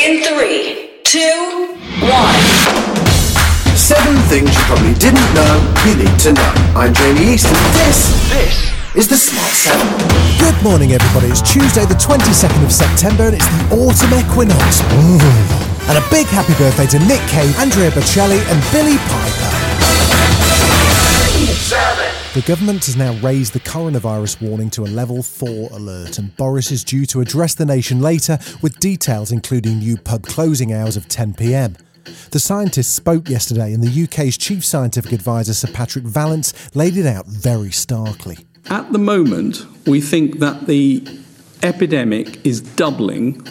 In three, two, one. Seven things you probably didn't know you need to know. I'm Jamie East, and this, this is the Smart Seven. Good morning, everybody. It's Tuesday, the 22nd of September, and it's the autumn equinox. Ooh. And a big happy birthday to Nick Cave, Andrea Bocelli, and Billie Piper. The government has now raised the coronavirus warning to a level 4 alert, and Boris is due to address the nation later with details including new pub closing hours of 10 pm. The scientists spoke yesterday, and the UK's chief scientific advisor, Sir Patrick Vallance, laid it out very starkly. At the moment, we think that the epidemic is doubling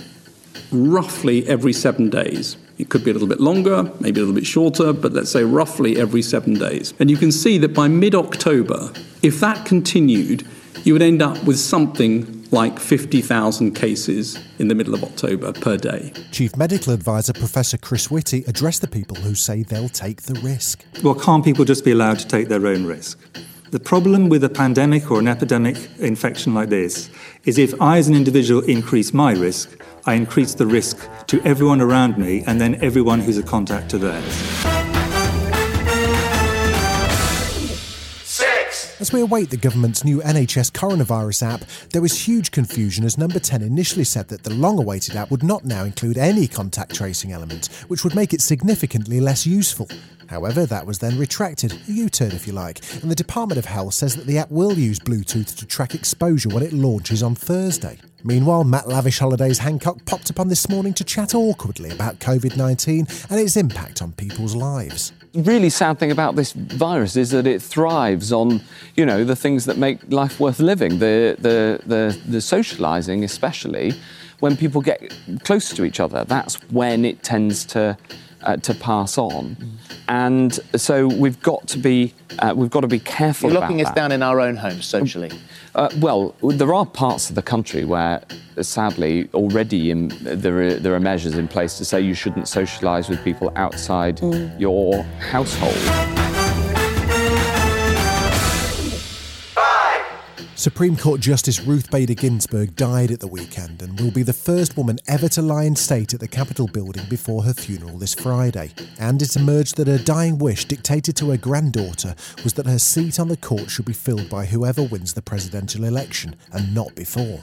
roughly every seven days. It could be a little bit longer, maybe a little bit shorter, but let's say roughly every seven days. And you can see that by mid October, if that continued, you would end up with something like 50,000 cases in the middle of October per day. Chief Medical Advisor Professor Chris Whitty addressed the people who say they'll take the risk. Well, can't people just be allowed to take their own risk? The problem with a pandemic or an epidemic infection like this is if I, as an individual, increase my risk, I increase the risk to everyone around me and then everyone who's a contact to theirs. As we await the government's new NHS coronavirus app, there was huge confusion as Number 10 initially said that the long awaited app would not now include any contact tracing element, which would make it significantly less useful. However, that was then retracted, a U turn if you like, and the Department of Health says that the app will use Bluetooth to track exposure when it launches on Thursday. Meanwhile, Matt Lavish Holidays Hancock popped up on this morning to chat awkwardly about COVID 19 and its impact on people's lives. Really sad thing about this virus is that it thrives on, you know, the things that make life worth living, the the the, the socialising, especially when people get close to each other. That's when it tends to uh, to pass on, and so we've got to be uh, we've got to be careful. You're locking about us that. down in our own homes socially. Uh, well, there are parts of the country where, sadly, already in, there, are, there are measures in place to say you shouldn't socialise with people outside your household. Supreme Court Justice Ruth Bader Ginsburg died at the weekend and will be the first woman ever to lie in state at the Capitol building before her funeral this Friday. And it emerged that her dying wish, dictated to her granddaughter, was that her seat on the court should be filled by whoever wins the presidential election, and not before.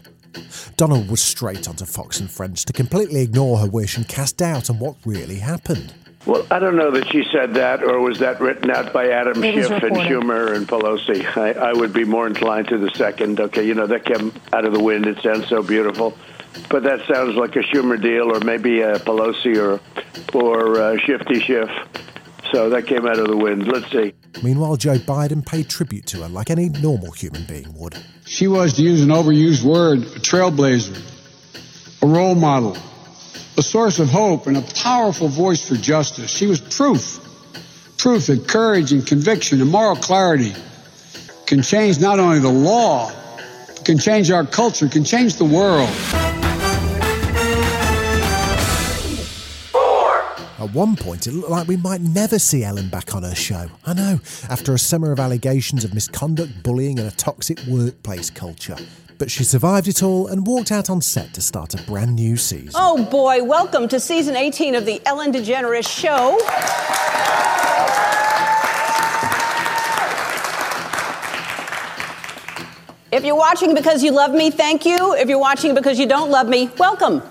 Donald was straight onto Fox and Friends to completely ignore her wish and cast doubt on what really happened. Well, I don't know that she said that, or was that written out by Adam It Schiff and. Schumer and Pelosi? I, I would be more inclined to the second. Okay, you know, that came out of the wind. It sounds so beautiful. But that sounds like a Schumer deal, or maybe a Pelosi or, or uh, Shifty Schiff. So that came out of the wind. Let's see. Meanwhile, Joe Biden paid tribute to her like any normal human being would. She was, to use an overused word, a trailblazer, a role model, a source of hope, and a powerful voice for justice. She was proof, proof that courage and conviction and moral clarity can change not only the law, can change our culture, can change the world. At one point, it looked like we might never see Ellen back on her show. I know, after a summer of allegations of misconduct, bullying, and a toxic workplace culture. But she survived it all and walked out on set to start a brand new season. Oh boy, welcome to season 18 of the Ellen DeGeneres Show. If you're watching because you love me, thank you. If you're watching because you don't love me, welcome.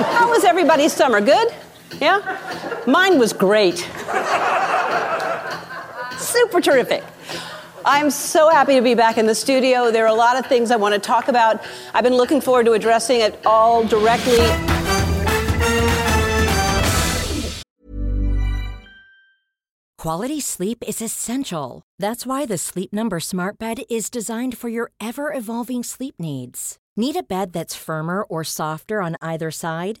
How was everybody's summer? Good? Yeah? Mine was great. Super terrific. I'm so happy to be back in the studio. There are a lot of things I want to talk about. I've been looking forward to addressing it all directly. Quality sleep is essential. That's why the Sleep Number Smart Bed is designed for your ever evolving sleep needs. Need a bed that's firmer or softer on either side?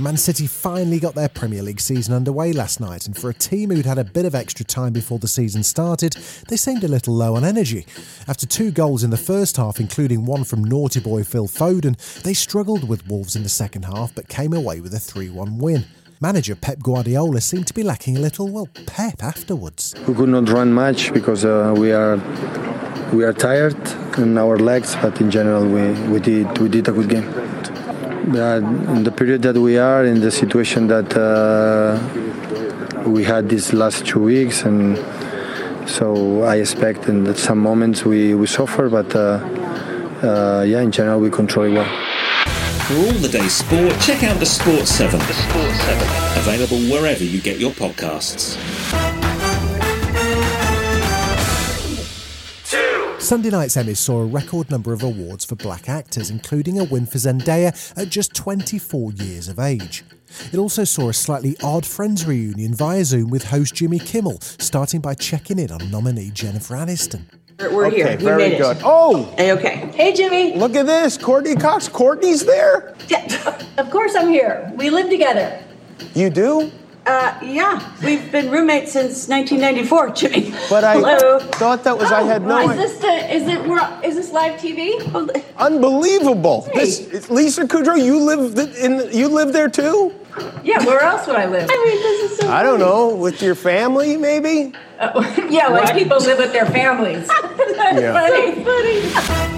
Man City finally got their Premier League season underway last night, and for a team who'd had a bit of extra time before the season started, they seemed a little low on energy. After two goals in the first half, including one from naughty boy Phil Foden, they struggled with Wolves in the second half but came away with a 3 1 win. Manager Pep Guardiola seemed to be lacking a little, well, pep afterwards. We could not run much because uh, we are we are tired in our legs, but in general we, we did we did a good game. In the period that we are, in the situation that uh, we had these last two weeks, and so I expect in that some moments we, we suffer, but uh, uh, yeah, in general we control it well. For all the day's sport, check out the Sports 7. The Sports 7. Available wherever you get your podcasts. Sunday night's Emmys saw a record number of awards for black actors, including a win for Zendaya at just 24 years of age. It also saw a slightly odd Friends reunion via Zoom with host Jimmy Kimmel, starting by checking in on nominee Jennifer Aniston. We're okay, here. We very made it. good. Oh, Hey, okay. Hey, Jimmy. look at this. Courteney Cox. Courteney's there. Yeah, of course I'm here. We live together. You do? Uh, yeah. We've been roommates since 1994, Jimmy. But I Hello. thought that was I had no Is idea. this the? Is it? We're, is this live TV? Unbelievable. This Lisa Kudrow, you live in you live there too? Yeah. Where else would I live? I mean, this is so. I don't know, with your family maybe? yeah, like people live with their families. That's Yeah. funny. funny.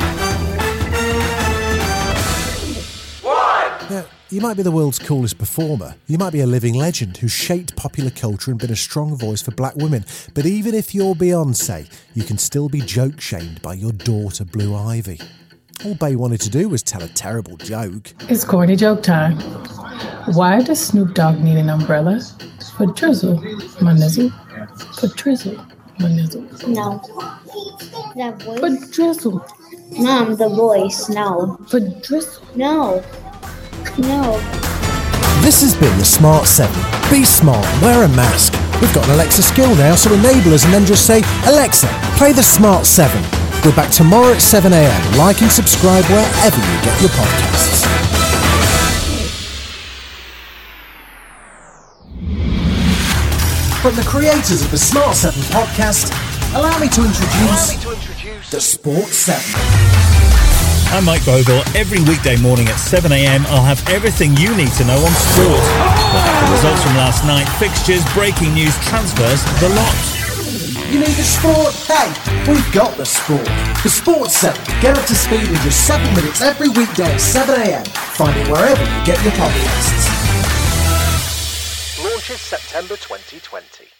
You might be the world's coolest performer. You might be a living legend who's shaped popular culture and been a strong voice for black women. But even if you're Beyonce, you can still be joke shamed by your daughter, Blue Ivy. All Bey wanted to do was tell a terrible joke. It's corny joke time. Why does Snoop Dogg need an umbrella? For drizzle, my nizzle. For drizzle, my nizzle. No. That voice? For drizzle. Mom, the voice. No. For drizzle. No. No. This has been the Smart 7. Be smart, wear a mask. We've got an Alexa skill now, so enable us and then just say, Alexa, play the Smart 7. We're back tomorrow at 7am. Like and subscribe wherever you get your podcasts. From the creators of the Smart 7 podcast, allow me to introduce, the Sports 7. I'm Mike Bogle. Every weekday morning at 7am, I'll have everything you need to know on sport. The results from last night, fixtures, breaking news, transfers, the lot. You need the sport? Hey, we've got the sport. The Sports 7. Get up to speed in just 7 minutes every weekday at 7am. Find it wherever you get your podcasts. Launches September 2020.